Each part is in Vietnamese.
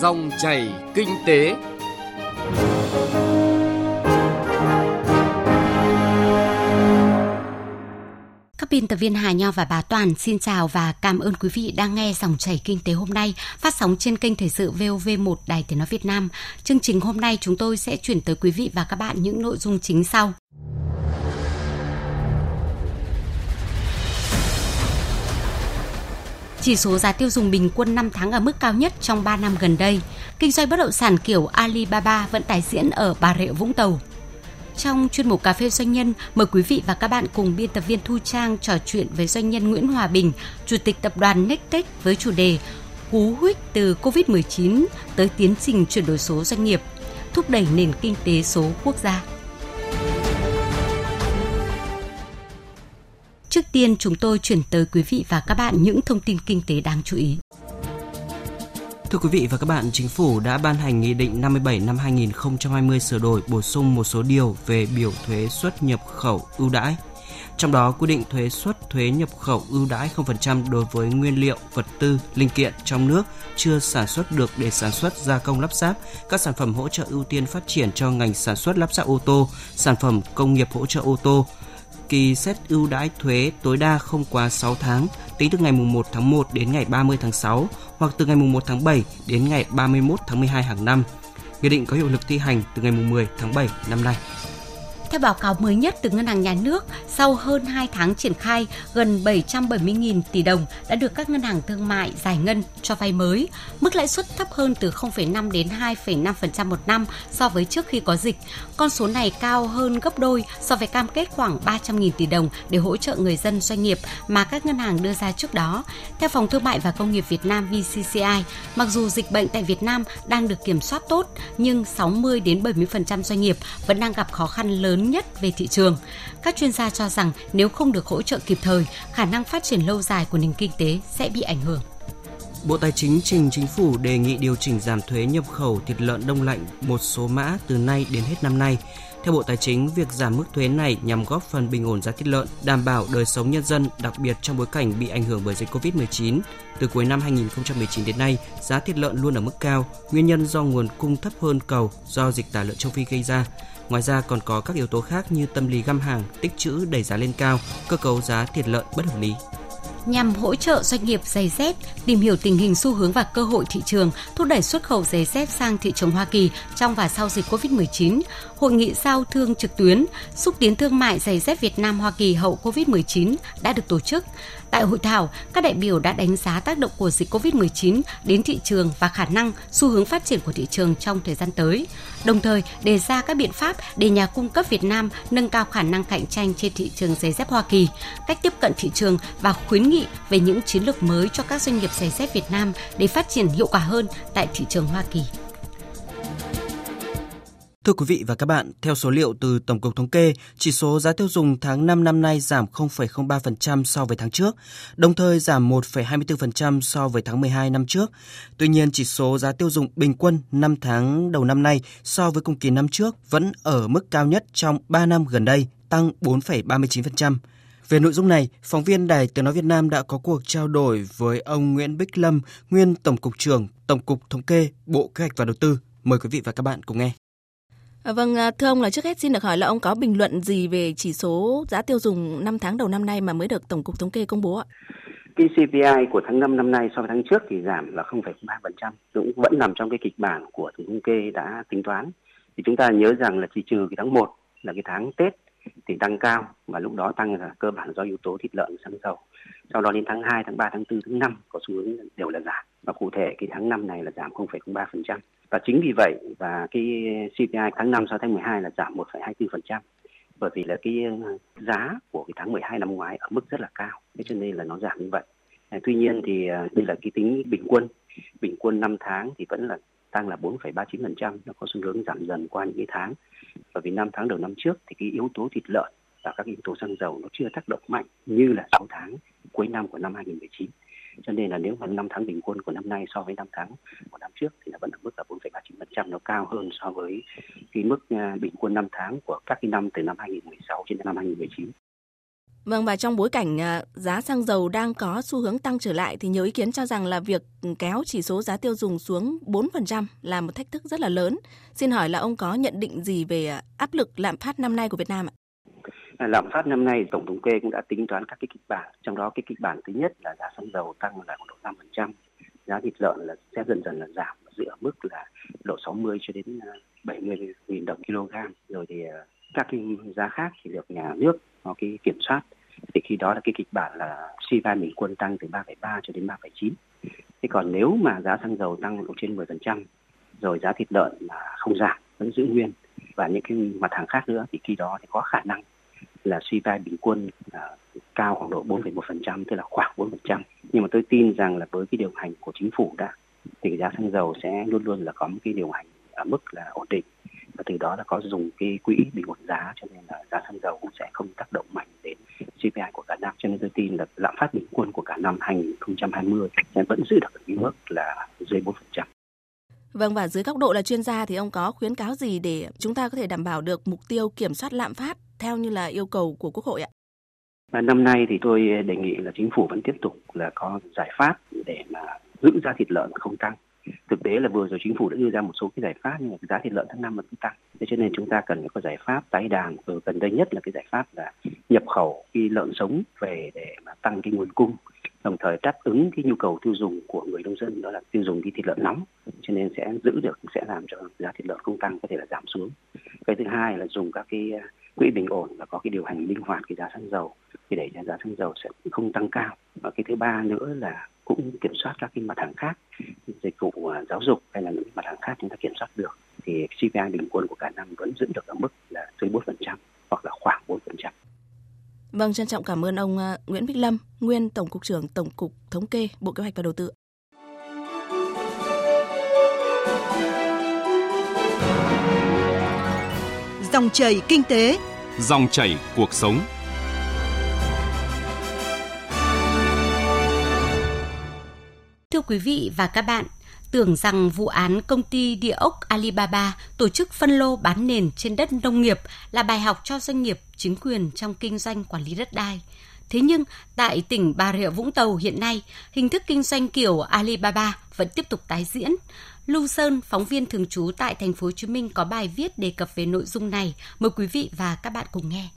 Dòng chảy kinh tế. Các biên tập viên Hà Nho và bà Toàn xin chào và cảm ơn quý vị đang nghe dòng chảy kinh tế hôm nay, phát sóng trên kênh Thời sự VOV1 Đài Tiếng Nói Việt Nam. Chương trình hôm nay chúng tôi sẽ chuyển tới quý vị và các bạn những nội dung chính sau. Chỉ số giá tiêu dùng bình quân 5 tháng ở mức cao nhất trong 3 năm gần đây. Kinh doanh bất động sản kiểu Alibaba vẫn tái diễn ở Bà Rịa Vũng Tàu. Trong chuyên mục Cà phê Doanh nhân, mời quý vị và các bạn cùng biên tập viên Thu Trang trò chuyện với doanh nhân Nguyễn Hòa Bình, Chủ tịch tập đoàn Nectech với chủ đề Cú huyết từ COVID-19 tới tiến trình chuyển đổi số doanh nghiệp, thúc đẩy nền kinh tế số quốc gia. Trước tiên, chúng tôi chuyển tới quý vị và các bạn những thông tin kinh tế đáng chú ý. Thưa quý vị và các bạn, Chính phủ đã ban hành Nghị định 57 năm 2020 sửa đổi bổ sung một số điều về biểu thuế xuất nhập khẩu ưu đãi. Trong đó quy định thuế xuất thuế nhập khẩu ưu đãi 0% đối với nguyên liệu, vật tư, linh kiện trong nước chưa sản xuất được để sản xuất gia công lắp ráp, các sản phẩm hỗ trợ ưu tiên phát triển cho ngành sản xuất lắp ráp ô tô, sản phẩm công nghiệp hỗ trợ ô tô, kỳ xét ưu đãi thuế tối đa không quá 6 tháng, tính từ ngày 1 tháng 1 đến ngày 30 tháng 6 hoặc từ ngày 1 tháng 7 đến ngày 31 tháng 12 hàng năm. Nghị định có hiệu lực thi hành từ ngày 10 tháng 7 năm nay. Theo báo cáo mới nhất từ Ngân hàng Nhà nước, sau hơn 2 tháng triển khai, gần 770.000 tỷ đồng đã được các ngân hàng thương mại giải ngân cho vay mới. Mức lãi suất thấp hơn từ 0,5 đến 2,5% một năm so với trước khi có dịch. Con số này cao hơn gấp đôi so với cam kết khoảng 300.000 tỷ đồng để hỗ trợ người dân doanh nghiệp mà các ngân hàng đưa ra trước đó. Theo Phòng Thương mại và Công nghiệp Việt Nam VCCI, mặc dù dịch bệnh tại Việt Nam đang được kiểm soát tốt, nhưng 60 đến 70% doanh nghiệp vẫn đang gặp khó khăn lớn lớn nhất về thị trường. Các chuyên gia cho rằng nếu không được hỗ trợ kịp thời, khả năng phát triển lâu dài của nền kinh tế sẽ bị ảnh hưởng. Bộ Tài chính trình chính phủ đề nghị điều chỉnh giảm thuế nhập khẩu thịt lợn đông lạnh một số mã từ nay đến hết năm nay. Theo Bộ Tài chính, việc giảm mức thuế này nhằm góp phần bình ổn giá thịt lợn, đảm bảo đời sống nhân dân, đặc biệt trong bối cảnh bị ảnh hưởng bởi dịch Covid-19. Từ cuối năm 2019 đến nay, giá thịt lợn luôn ở mức cao, nguyên nhân do nguồn cung thấp hơn cầu do dịch tả lợn châu Phi gây ra. Ngoài ra còn có các yếu tố khác như tâm lý găm hàng, tích trữ đẩy giá lên cao, cơ cấu giá thịt lợn bất hợp lý nhằm hỗ trợ doanh nghiệp giày dép tìm hiểu tình hình xu hướng và cơ hội thị trường, thúc đẩy xuất khẩu giày dép sang thị trường Hoa Kỳ trong và sau dịch Covid-19. Hội nghị giao thương trực tuyến xúc tiến thương mại giày dép Việt Nam Hoa Kỳ hậu Covid-19 đã được tổ chức. Tại hội thảo, các đại biểu đã đánh giá tác động của dịch COVID-19 đến thị trường và khả năng xu hướng phát triển của thị trường trong thời gian tới, đồng thời đề ra các biện pháp để nhà cung cấp Việt Nam nâng cao khả năng cạnh tranh trên thị trường giày dép Hoa Kỳ, cách tiếp cận thị trường và khuyến nghị về những chiến lược mới cho các doanh nghiệp giày dép Việt Nam để phát triển hiệu quả hơn tại thị trường Hoa Kỳ. Thưa quý vị và các bạn, theo số liệu từ Tổng cục Thống kê, chỉ số giá tiêu dùng tháng 5 năm nay giảm 0,03% so với tháng trước, đồng thời giảm 1,24% so với tháng 12 năm trước. Tuy nhiên, chỉ số giá tiêu dùng bình quân 5 tháng đầu năm nay so với cùng kỳ năm trước vẫn ở mức cao nhất trong 3 năm gần đây, tăng 4,39%. Về nội dung này, phóng viên Đài Tiếng Nói Việt Nam đã có cuộc trao đổi với ông Nguyễn Bích Lâm, nguyên Tổng cục trưởng Tổng cục Thống kê, Bộ Kế hoạch và Đầu tư. Mời quý vị và các bạn cùng nghe. À, vâng, à, thưa ông là trước hết xin được hỏi là ông có bình luận gì về chỉ số giá tiêu dùng 5 tháng đầu năm nay mà mới được Tổng cục Thống kê công bố ạ? Cái CPI của tháng 5 năm nay so với tháng trước thì giảm là 0,3%, cũng vẫn nằm trong cái kịch bản của Tổng thống kê đã tính toán. Thì chúng ta nhớ rằng là chỉ trừ cái tháng 1 là cái tháng Tết thì tăng cao và lúc đó tăng là cơ bản do yếu tố thịt lợn xăng dầu. Sau đó đến tháng 2, tháng 3, tháng 4, tháng 5 có xu hướng đều là giảm và cụ thể cái tháng 5 này là giảm 0,03% và chính vì vậy và cái CPI tháng 5 so tháng 12 là giảm 1,24% bởi vì là cái uh, giá của cái tháng 12 năm ngoái ở mức rất là cao. Thế cho nên là nó giảm như vậy. À, tuy nhiên thì à, đây là cái tính bình quân. Bình quân 5 tháng thì vẫn là tăng là 4,39% nó có xu hướng giảm dần qua những cái tháng. Bởi vì năm tháng đầu năm trước thì cái yếu tố thịt lợn và các yếu tố xăng dầu nó chưa tác động mạnh như là 6 tháng cuối năm của năm 2019 cho nên là nếu mà 5 tháng bình quân của năm nay so với 5 tháng của năm trước thì nó vẫn ở mức là 4,39% nó cao hơn so với cái mức à, bình quân 5 tháng của các cái năm từ năm 2016 đến năm 2019. Vâng và trong bối cảnh à, giá xăng dầu đang có xu hướng tăng trở lại thì nhiều ý kiến cho rằng là việc kéo chỉ số giá tiêu dùng xuống 4% là một thách thức rất là lớn. Xin hỏi là ông có nhận định gì về à, áp lực lạm phát năm nay của Việt Nam ạ? À, lạm phát năm nay tổng thống kê cũng đã tính toán các cái kịch bản, trong đó cái kịch bản thứ nhất là giá xăng dầu tăng là khoảng độ 5%, giá thịt lợn là sẽ dần dần là giảm dựa mức là độ 60 cho đến à, 70 nghìn đồng kg. Rồi thì à, các cái giá khác thì được nhà nước có cái kiểm soát. Thì khi đó là cái kịch bản là CPI bình quân tăng từ 3,3 cho đến 3,9. Thế còn nếu mà giá xăng dầu tăng độ trên 10% rồi giá thịt lợn là không giảm vẫn giữ nguyên. Và những cái mặt hàng khác nữa thì khi đó thì có khả năng là suy vai bình quân là cao khoảng độ 4,1% tức là khoảng 4%. Nhưng mà tôi tin rằng là với cái điều hành của chính phủ đã thì giá xăng dầu sẽ luôn luôn là có một cái điều hành ở mức là ổn định và từ đó là có dùng cái quỹ bình ổn giá cho nên là giá xăng dầu cũng sẽ không tác động mạnh đến CPI của cả năm cho nên tôi tin là lạm phát bình quân của cả năm 2020 sẽ vẫn giữ được cái mức là dưới 4%. Vâng và dưới góc độ là chuyên gia thì ông có khuyến cáo gì để chúng ta có thể đảm bảo được mục tiêu kiểm soát lạm phát theo như là yêu cầu của Quốc hội ạ? Và năm nay thì tôi đề nghị là chính phủ vẫn tiếp tục là có giải pháp để mà giữ giá thịt lợn không tăng. Thực tế là vừa rồi chính phủ đã đưa ra một số cái giải pháp nhưng mà giá thịt lợn tháng năm vẫn tăng. Thế cho nên chúng ta cần phải có giải pháp tái đàn. Ở gần đây nhất là cái giải pháp là nhập khẩu cái lợn sống về để mà tăng cái nguồn cung đồng thời đáp ứng cái nhu cầu tiêu dùng của người nông dân, đó là tiêu dùng cái thịt lợn nóng, cho nên sẽ giữ được, sẽ làm cho giá thịt lợn không tăng, có thể là giảm xuống. Cái thứ hai là dùng các cái à, quỹ bình ổn và có cái điều hành linh hoạt cái giá xăng dầu, thì để cho giá xăng dầu sẽ không tăng cao. Và cái thứ ba nữa là cũng kiểm soát các cái mặt hàng khác, dịch vụ à, giáo dục hay là những mặt hàng khác chúng ta kiểm soát được, thì CPI bình quân của cả năm vẫn giữ được ở mức là dưới 4% hoặc là khoảng Vâng, trân trọng cảm ơn ông à, Nguyễn Bích Lâm, nguyên Tổng cục trưởng Tổng cục Thống kê, Bộ Kế hoạch và Đầu tư. Dòng chảy kinh tế, dòng chảy cuộc sống. Thưa quý vị và các bạn, tưởng rằng vụ án công ty địa ốc Alibaba tổ chức phân lô bán nền trên đất nông nghiệp là bài học cho doanh nghiệp, chính quyền trong kinh doanh quản lý đất đai. Thế nhưng, tại tỉnh Bà Rịa Vũng Tàu hiện nay, hình thức kinh doanh kiểu Alibaba vẫn tiếp tục tái diễn. Lưu Sơn, phóng viên thường trú tại thành phố Hồ Chí Minh có bài viết đề cập về nội dung này. Mời quý vị và các bạn cùng nghe.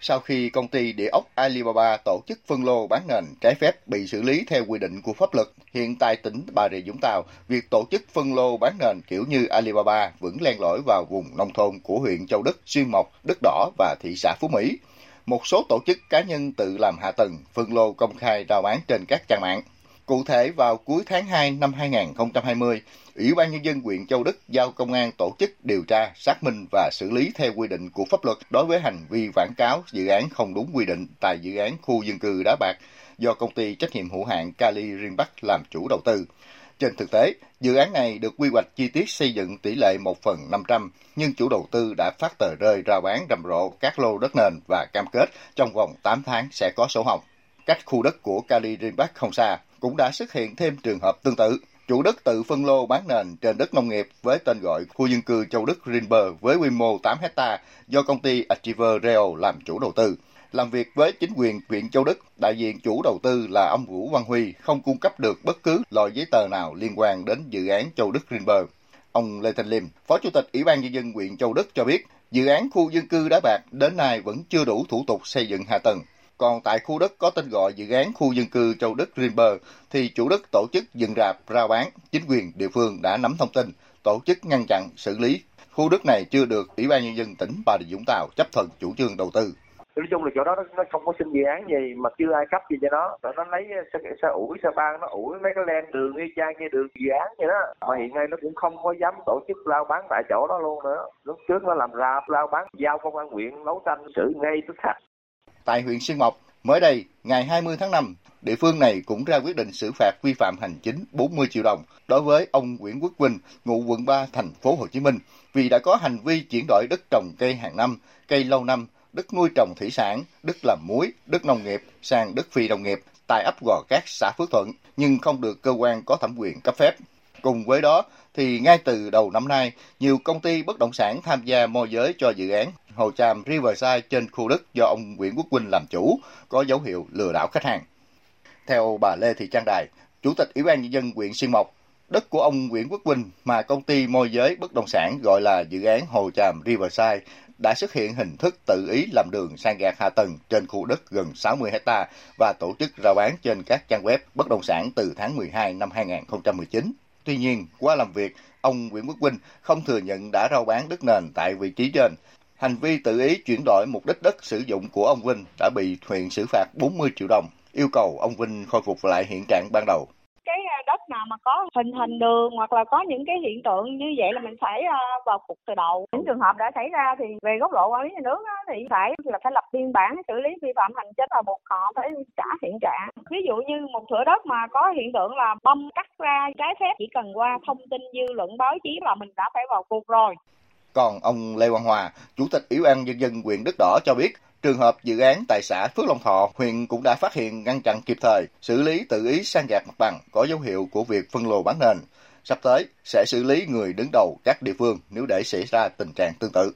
Sau khi công ty địa ốc Alibaba tổ chức phân lô bán nền trái phép bị xử lý theo quy định của pháp luật, hiện tại tỉnh Bà Rịa Vũng Tàu, việc tổ chức phân lô bán nền kiểu như Alibaba vẫn len lỏi vào vùng nông thôn của huyện Châu Đức, Xuyên Mộc, Đất Đỏ và thị xã Phú Mỹ. Một số tổ chức cá nhân tự làm hạ tầng, phân lô công khai rao bán trên các trang mạng. Cụ thể, vào cuối tháng 2 năm 2020, Ủy ban Nhân dân huyện Châu Đức giao công an tổ chức điều tra, xác minh và xử lý theo quy định của pháp luật đối với hành vi quảng cáo dự án không đúng quy định tại dự án khu dân cư Đá Bạc do công ty trách nhiệm hữu hạn Cali Riêng Bắc làm chủ đầu tư. Trên thực tế, dự án này được quy hoạch chi tiết xây dựng tỷ lệ 1 phần 500, nhưng chủ đầu tư đã phát tờ rơi rao bán rầm rộ các lô đất nền và cam kết trong vòng 8 tháng sẽ có sổ hồng. Cách khu đất của Cali Riêng Bắc không xa, cũng đã xuất hiện thêm trường hợp tương tự. Chủ đất tự phân lô bán nền trên đất nông nghiệp với tên gọi khu dân cư Châu Đức Greenberg với quy mô 8 hecta do công ty Achiever Real làm chủ đầu tư. Làm việc với chính quyền huyện Châu Đức, đại diện chủ đầu tư là ông Vũ Văn Huy không cung cấp được bất cứ loại giấy tờ nào liên quan đến dự án Châu Đức Greenberg. Ông Lê Thanh Liêm, Phó Chủ tịch Ủy ban Nhân dân huyện Châu Đức cho biết, dự án khu dân cư Đá Bạc đến nay vẫn chưa đủ thủ tục xây dựng hạ tầng. Còn tại khu đất có tên gọi dự án khu dân cư Châu Đức rimber thì chủ đất tổ chức dừng rạp rao bán, chính quyền địa phương đã nắm thông tin, tổ chức ngăn chặn, xử lý. Khu đất này chưa được Ủy ban nhân dân tỉnh Bà Rịa Vũng Tàu chấp thuận chủ trương đầu tư. Nói chung là chỗ đó nó không có xin dự án gì mà chưa ai cấp gì cho nó. Rồi nó lấy ờ, xe, xe ủi xe ban nó ủi mấy cái len đường y chang như đường dự án vậy đó. Mà hiện nay nó cũng không có dám tổ chức lao bán tại chỗ đó luôn nữa. Lúc trước nó làm rạp lao bán giao công an huyện đấu tranh xử ngay tức khắc tại huyện Xuyên Mộc. Mới đây, ngày 20 tháng 5, địa phương này cũng ra quyết định xử phạt vi phạm hành chính 40 triệu đồng đối với ông Nguyễn Quốc Quỳnh, ngụ quận 3 thành phố Hồ Chí Minh vì đã có hành vi chuyển đổi đất trồng cây hàng năm, cây lâu năm, đất nuôi trồng thủy sản, đất làm muối, đất nông nghiệp sang đất phi nông nghiệp tại ấp Gò Cát, xã Phước Thuận nhưng không được cơ quan có thẩm quyền cấp phép. Cùng với đó, thì ngay từ đầu năm nay, nhiều công ty bất động sản tham gia môi giới cho dự án Hồ Tràm Riverside trên khu đất do ông Nguyễn Quốc Vinh làm chủ, có dấu hiệu lừa đảo khách hàng. Theo bà Lê Thị Trang Đài, Chủ tịch Ủy ban nhân dân huyện Xuyên Mộc, đất của ông Nguyễn Quốc Vinh mà công ty môi giới bất động sản gọi là dự án Hồ Tràm Riverside đã xuất hiện hình thức tự ý làm đường sang gạt hạ tầng trên khu đất gần 60 hecta và tổ chức rao bán trên các trang web bất động sản từ tháng 12 năm 2019. Tuy nhiên, qua làm việc, ông Nguyễn Quốc Vinh không thừa nhận đã rao bán đất nền tại vị trí trên. Hành vi tự ý chuyển đổi mục đích đất sử dụng của ông Vinh đã bị huyện xử phạt 40 triệu đồng, yêu cầu ông Vinh khôi phục lại hiện trạng ban đầu. Cái à, đất nào mà có hình thành đường hoặc là có những cái hiện tượng như vậy là mình phải à, vào cuộc từ đầu. Những trường hợp đã xảy ra thì về góc độ quản lý nhà nước thì phải là phải lập biên bản xử lý vi phạm hành chính và buộc họ phải trả hiện trạng. Ví dụ như một thửa đất mà có hiện tượng là băm cắt ra trái phép chỉ cần qua thông tin dư luận báo chí là mình đã phải vào cuộc rồi còn ông Lê Quang Hòa, Chủ tịch Ủy ban Nhân dân huyện Đức Đỏ cho biết, Trường hợp dự án tại xã Phước Long Thọ, huyện cũng đã phát hiện ngăn chặn kịp thời, xử lý tự ý sang gạt mặt bằng có dấu hiệu của việc phân lô bán nền. Sắp tới sẽ xử lý người đứng đầu các địa phương nếu để xảy ra tình trạng tương tự.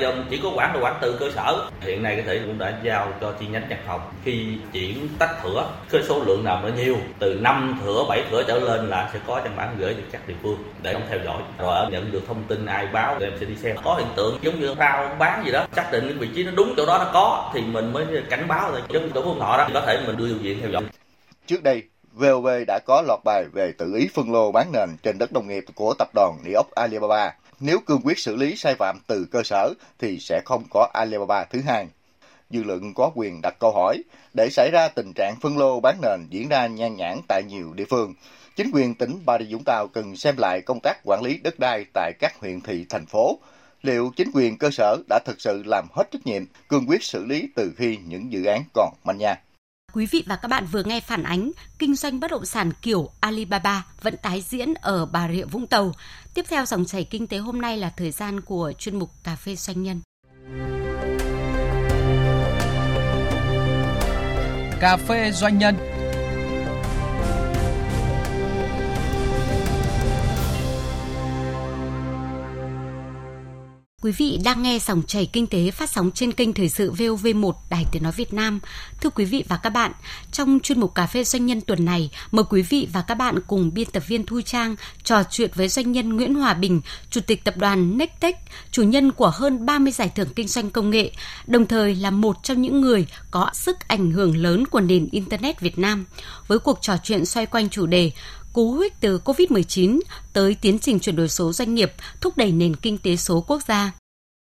Giờ chỉ có quản là quản từ cơ sở. Hiện nay cái thể cũng đã giao cho chi nhánh văn phòng khi chuyển tách thửa, cái số lượng nào nó nhiều, từ 5 thửa, 7 thửa trở lên là sẽ có văn bản gửi cho các địa phương để ông theo dõi. Rồi nhận được thông tin ai báo thì em sẽ đi xem. Có hiện tượng giống như rau bán gì đó, xác định cái vị trí nó đúng chỗ đó nó có thì mình mới cảnh báo rồi. Giống tổ phương thọ đó có thể mình đưa vào diện theo dõi. Trước đây, VOV đã có loạt bài về tự ý phân lô bán nền trên đất nông nghiệp của tập đoàn địa ốc Alibaba nếu cương quyết xử lý sai phạm từ cơ sở thì sẽ không có Alibaba thứ hai. Dư luận có quyền đặt câu hỏi, để xảy ra tình trạng phân lô bán nền diễn ra nhan nhản tại nhiều địa phương, chính quyền tỉnh Bà Rịa Vũng Tàu cần xem lại công tác quản lý đất đai tại các huyện thị, thành phố. Liệu chính quyền cơ sở đã thực sự làm hết trách nhiệm, cương quyết xử lý từ khi những dự án còn manh nha? Quý vị và các bạn vừa nghe phản ánh kinh doanh bất động sản kiểu Alibaba vẫn tái diễn ở Bà Rịa Vũng Tàu. Tiếp theo dòng chảy kinh tế hôm nay là thời gian của chuyên mục Cà phê doanh nhân. Cà phê doanh nhân Quý vị đang nghe dòng chảy kinh tế phát sóng trên kênh Thời sự VOV1 Đài Tiếng Nói Việt Nam. Thưa quý vị và các bạn, trong chuyên mục Cà phê Doanh nhân tuần này, mời quý vị và các bạn cùng biên tập viên Thu Trang trò chuyện với doanh nhân Nguyễn Hòa Bình, Chủ tịch Tập đoàn Nectech, chủ nhân của hơn 30 giải thưởng kinh doanh công nghệ, đồng thời là một trong những người có sức ảnh hưởng lớn của nền Internet Việt Nam. Với cuộc trò chuyện xoay quanh chủ đề cú hích từ COVID-19 tới tiến trình chuyển đổi số doanh nghiệp, thúc đẩy nền kinh tế số quốc gia.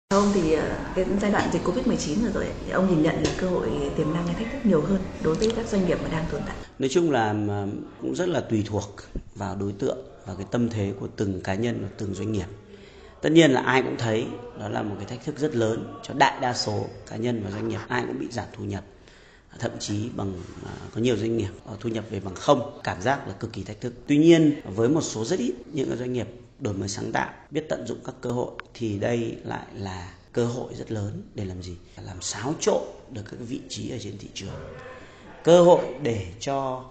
Ông thì ờ, cái giai đoạn dịch Covid-19 rồi rồi thì ông nhìn nhận là cơ hội tiềm năng hay thách thức nhiều hơn đối với các doanh nghiệp mà đang tồn tại. Nói chung là cũng rất là tùy thuộc vào đối tượng và cái tâm thế của từng cá nhân và từng doanh nghiệp. Tất nhiên là ai cũng thấy đó là một cái thách thức rất lớn cho đại đa số cá nhân và doanh nghiệp ai cũng bị giảm thu nhập thậm chí bằng à, có nhiều doanh nghiệp ờ, thu nhập về bằng không, cảm giác là cực kỳ thách thức. Tuy nhiên, với một số rất ít những doanh nghiệp đổi mới sáng tạo, biết tận dụng các cơ hội, thì đây lại là cơ hội rất lớn để làm gì? Làm xáo trộn được các vị trí ở trên thị trường. Cơ hội để cho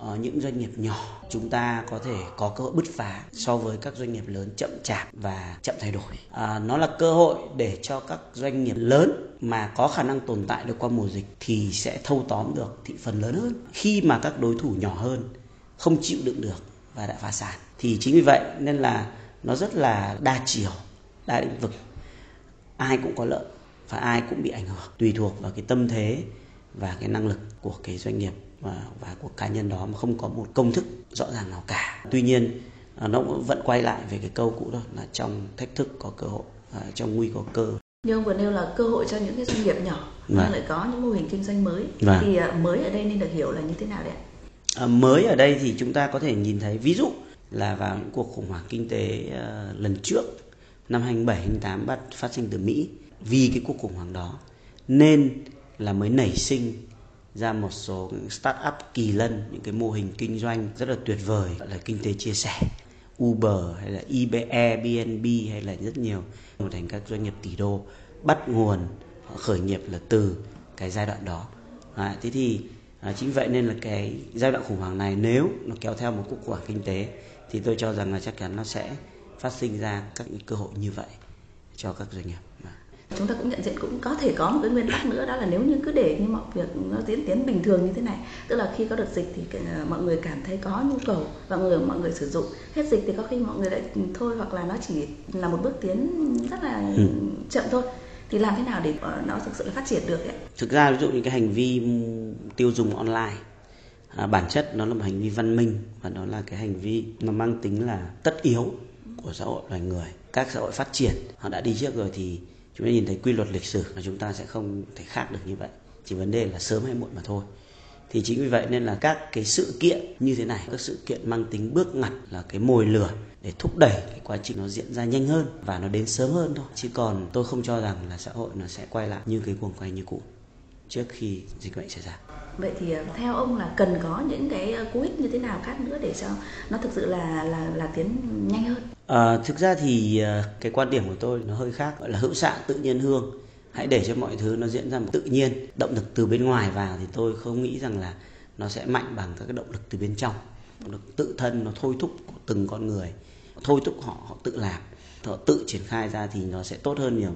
Ờ, những doanh nghiệp nhỏ chúng ta có thể có cơ hội bứt phá so với các doanh nghiệp lớn chậm chạp và chậm thay đổi. À, nó là cơ hội để cho các doanh nghiệp lớn mà có khả năng tồn tại được qua mùa dịch thì sẽ thâu tóm được thị phần lớn hơn. Khi mà các đối thủ nhỏ hơn không chịu đựng được và đã phá sản thì chính vì vậy nên là nó rất là đa chiều đa lĩnh vực. Ai cũng có lợi và ai cũng bị ảnh hưởng tùy thuộc vào cái tâm thế và cái năng lực của cái doanh nghiệp và, và của cá nhân đó mà không có một công thức rõ ràng nào cả. Tuy nhiên à, nó vẫn quay lại về cái câu cũ đó là trong thách thức có cơ hội à, trong nguy có cơ. Như ông vừa nêu là cơ hội cho những cái doanh nghiệp nhỏ vâng. mà lại có những mô hình kinh doanh mới. Vâng. thì à, mới ở đây nên được hiểu là như thế nào đấy ạ? À, mới ở đây thì chúng ta có thể nhìn thấy ví dụ là vào những cuộc khủng hoảng kinh tế uh, lần trước năm 2007 2008 bắt phát sinh từ Mỹ. Vì cái cuộc khủng hoảng đó nên là mới nảy sinh ra một số start-up kỳ lân những cái mô hình kinh doanh rất là tuyệt vời gọi là kinh tế chia sẻ. Uber hay là Airbnb hay là rất nhiều một thành các doanh nghiệp tỷ đô bắt nguồn khởi nghiệp là từ cái giai đoạn đó. À, thế thì à, chính vậy nên là cái giai đoạn khủng hoảng này nếu nó kéo theo một cuộc khủng hoảng kinh tế thì tôi cho rằng là chắc chắn nó sẽ phát sinh ra các cơ hội như vậy cho các doanh nghiệp. Vâng chúng ta cũng nhận diện cũng có thể có một cái nguyên tắc nữa đó là nếu như cứ để như mọi việc nó diễn tiến bình thường như thế này tức là khi có đợt dịch thì ờ, mọi người cảm thấy có nhu cầu và người mọi người sử dụng hết dịch thì có khi mọi người lại thôi hoặc là nó chỉ là một bước tiến rất là ừ. chậm thôi thì làm thế nào để ờ, nó thực sự là phát triển được ấy? thực ra ví dụ như cái hành vi tiêu dùng online à, bản chất nó là một hành vi văn minh và nó là cái hành vi nó mang tính là tất yếu của xã hội loài người các xã hội phát triển họ đã đi trước rồi thì chúng ta nhìn thấy quy luật lịch sử mà chúng ta sẽ không thể khác được như vậy. Chỉ vấn đề là sớm hay muộn mà thôi. Thì chính vì vậy nên là các cái sự kiện như thế này, các sự kiện mang tính bước ngoặt là cái mồi lửa để thúc đẩy cái quá trình nó diễn ra nhanh hơn và nó đến sớm hơn thôi. Chứ còn tôi không cho rằng là xã hội nó sẽ quay lại như cái cuồng quay như cũ trước khi dịch bệnh xảy ra vậy thì ờ, theo ông là cần có những cái ờ, cú hích như thế nào khác nữa để cho nó thực sự là là là tiến nhanh hơn? À, thực ra thì ờ, cái quan điểm của tôi nó hơi khác gọi là hữu xạ tự nhiên hương. Hãy để cho mọi thứ nó diễn ra một tự nhiên động lực từ bên ngoài vào thì tôi không nghĩ rằng là nó sẽ mạnh bằng các cái động lực từ bên trong. Động lực tự thân nó thôi thúc của từng con người thôi thúc họ họ tự làm. Họ tự triển khai ra thì nó sẽ tốt hơn nhiều.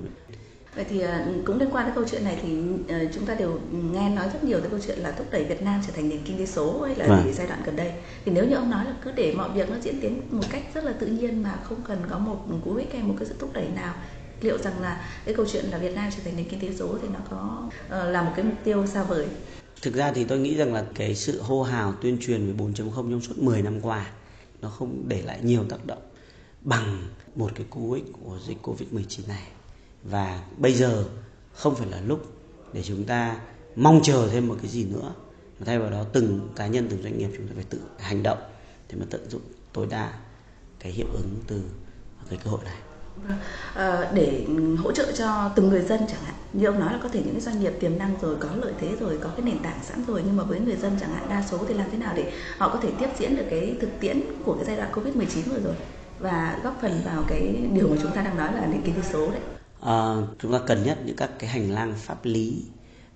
Vậy thì ờ, cũng liên quan đến câu chuyện này thì ờ, chúng ta đều nghe nói rất nhiều tới câu chuyện là thúc đẩy Việt Nam trở thành nền kinh tế số hay là vâng. giai đoạn gần đây. Thì nếu như ông nói là cứ để mọi việc nó diễn tiến một cách rất là tự nhiên mà không cần có một cú hích hay một cái sự thúc đẩy nào liệu rằng là cái câu chuyện là Việt Nam trở thành nền kinh tế số thì nó có uh, là một cái mục tiêu xa vời? Thực ra thì tôi nghĩ rằng là cái sự hô hào tuyên truyền về 4.0 trong suốt 10 năm qua nó không để lại nhiều tác động bằng một cái cú ích của dịch Covid-19 này. Và bây giờ không phải là lúc để chúng ta mong chờ thêm một cái gì nữa mà thay vào đó từng cá nhân từng doanh nghiệp chúng ta phải tự hành động để mà tận dụng tối đa cái hiệu ứng từ cái cơ hội này. À, để hỗ trợ cho từng người dân chẳng hạn như ông nói là có thể những doanh nghiệp tiềm năng rồi có lợi thế rồi có cái nền tảng sẵn rồi nhưng mà với người dân chẳng hạn đa số thì làm thế nào để họ có thể tiếp diễn được cái thực tiễn của cái giai đoạn covid 19 vừa rồi và góp phần vào cái điều mà chúng ta đang nói là nền kinh tế số đấy à, chúng ta cần nhất những các cái hành lang pháp lý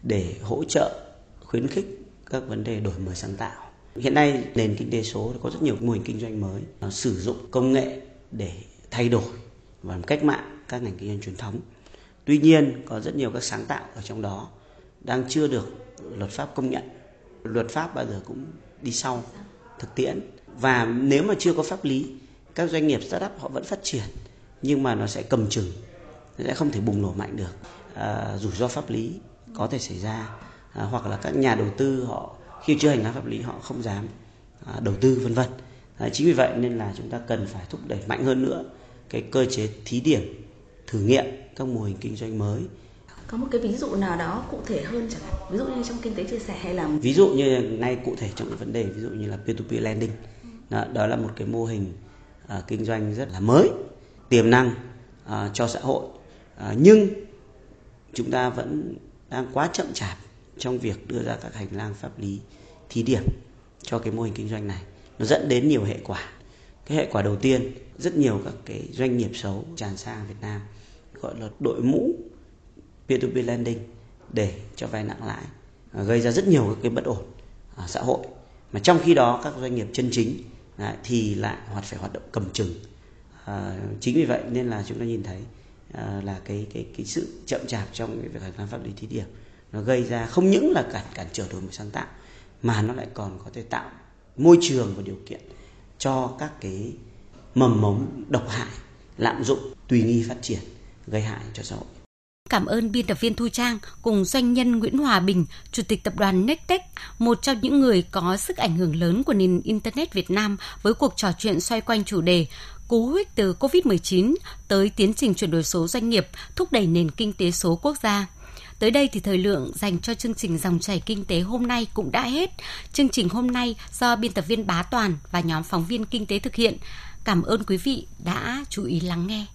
để hỗ trợ khuyến khích các vấn đề đổi mới sáng tạo hiện nay nền kinh tế số có rất nhiều mô hình kinh doanh mới nó sử dụng công nghệ để thay đổi và làm cách mạng các ngành kinh doanh truyền thống. Tuy nhiên có rất nhiều các sáng tạo ở trong đó đang chưa được luật pháp công nhận. Luật pháp bao giờ cũng đi sau thực tiễn và nếu mà chưa có pháp lý các doanh nghiệp startup họ vẫn phát triển nhưng mà nó sẽ cầm chừng sẽ không thể bùng nổ mạnh được. À, rủi ro pháp lý có thể xảy ra à, hoặc là các nhà đầu tư họ khi chưa hành lang pháp lý họ không dám à, đầu tư vân vân. À, chính vì vậy nên là chúng ta cần phải thúc đẩy mạnh hơn nữa cái cơ chế thí điểm thử nghiệm các mô hình kinh doanh mới. Có một cái ví dụ nào đó cụ thể hơn chẳng hạn? Ví dụ như trong kinh tế chia sẻ hay là ví dụ như ngay cụ thể trong cái vấn đề ví dụ như là peer to peer lending. Đó, đó là một cái mô hình uh, kinh doanh rất là mới tiềm năng uh, cho xã hội À, nhưng chúng ta vẫn đang quá chậm chạp trong việc đưa ra các hành lang pháp lý thí điểm cho cái mô hình kinh doanh này. Nó dẫn đến nhiều hệ quả. Cái hệ quả đầu tiên rất nhiều các cái doanh nghiệp xấu tràn sang Việt Nam gọi là đội mũ peer to peer lending để cho vay nặng lãi à, gây ra rất nhiều các cái bất ổn ở xã hội. Mà trong khi đó các doanh nghiệp chân chính thì lại hoạt phải hoạt động cầm chừng. À, chính vì vậy nên là chúng ta nhìn thấy à, là cái cái cái sự chậm chạp trong cái việc hành lang pháp lý thí điểm nó gây ra không những là cản cản trở đổi mới sáng tạo mà nó lại còn có thể tạo môi trường và điều kiện cho các cái mầm mống độc hại, lạm dụng, tùy nghi phát triển, gây hại cho xã hội. Cảm ơn biên tập viên Thu Trang cùng doanh nhân Nguyễn Hòa Bình, Chủ tịch tập đoàn Nectech, một trong những người có sức ảnh hưởng lớn của nền Internet Việt Nam với cuộc trò chuyện xoay quanh chủ đề cú hích từ COVID-19 tới tiến trình chuyển đổi số doanh nghiệp, thúc đẩy nền kinh tế số quốc gia. Tới đây thì thời lượng dành cho chương trình Dòng chảy kinh tế hôm nay cũng đã hết. Chương trình hôm nay do biên tập viên Bá Toàn và nhóm phóng viên kinh tế thực hiện. Cảm ơn quý vị đã chú ý lắng nghe.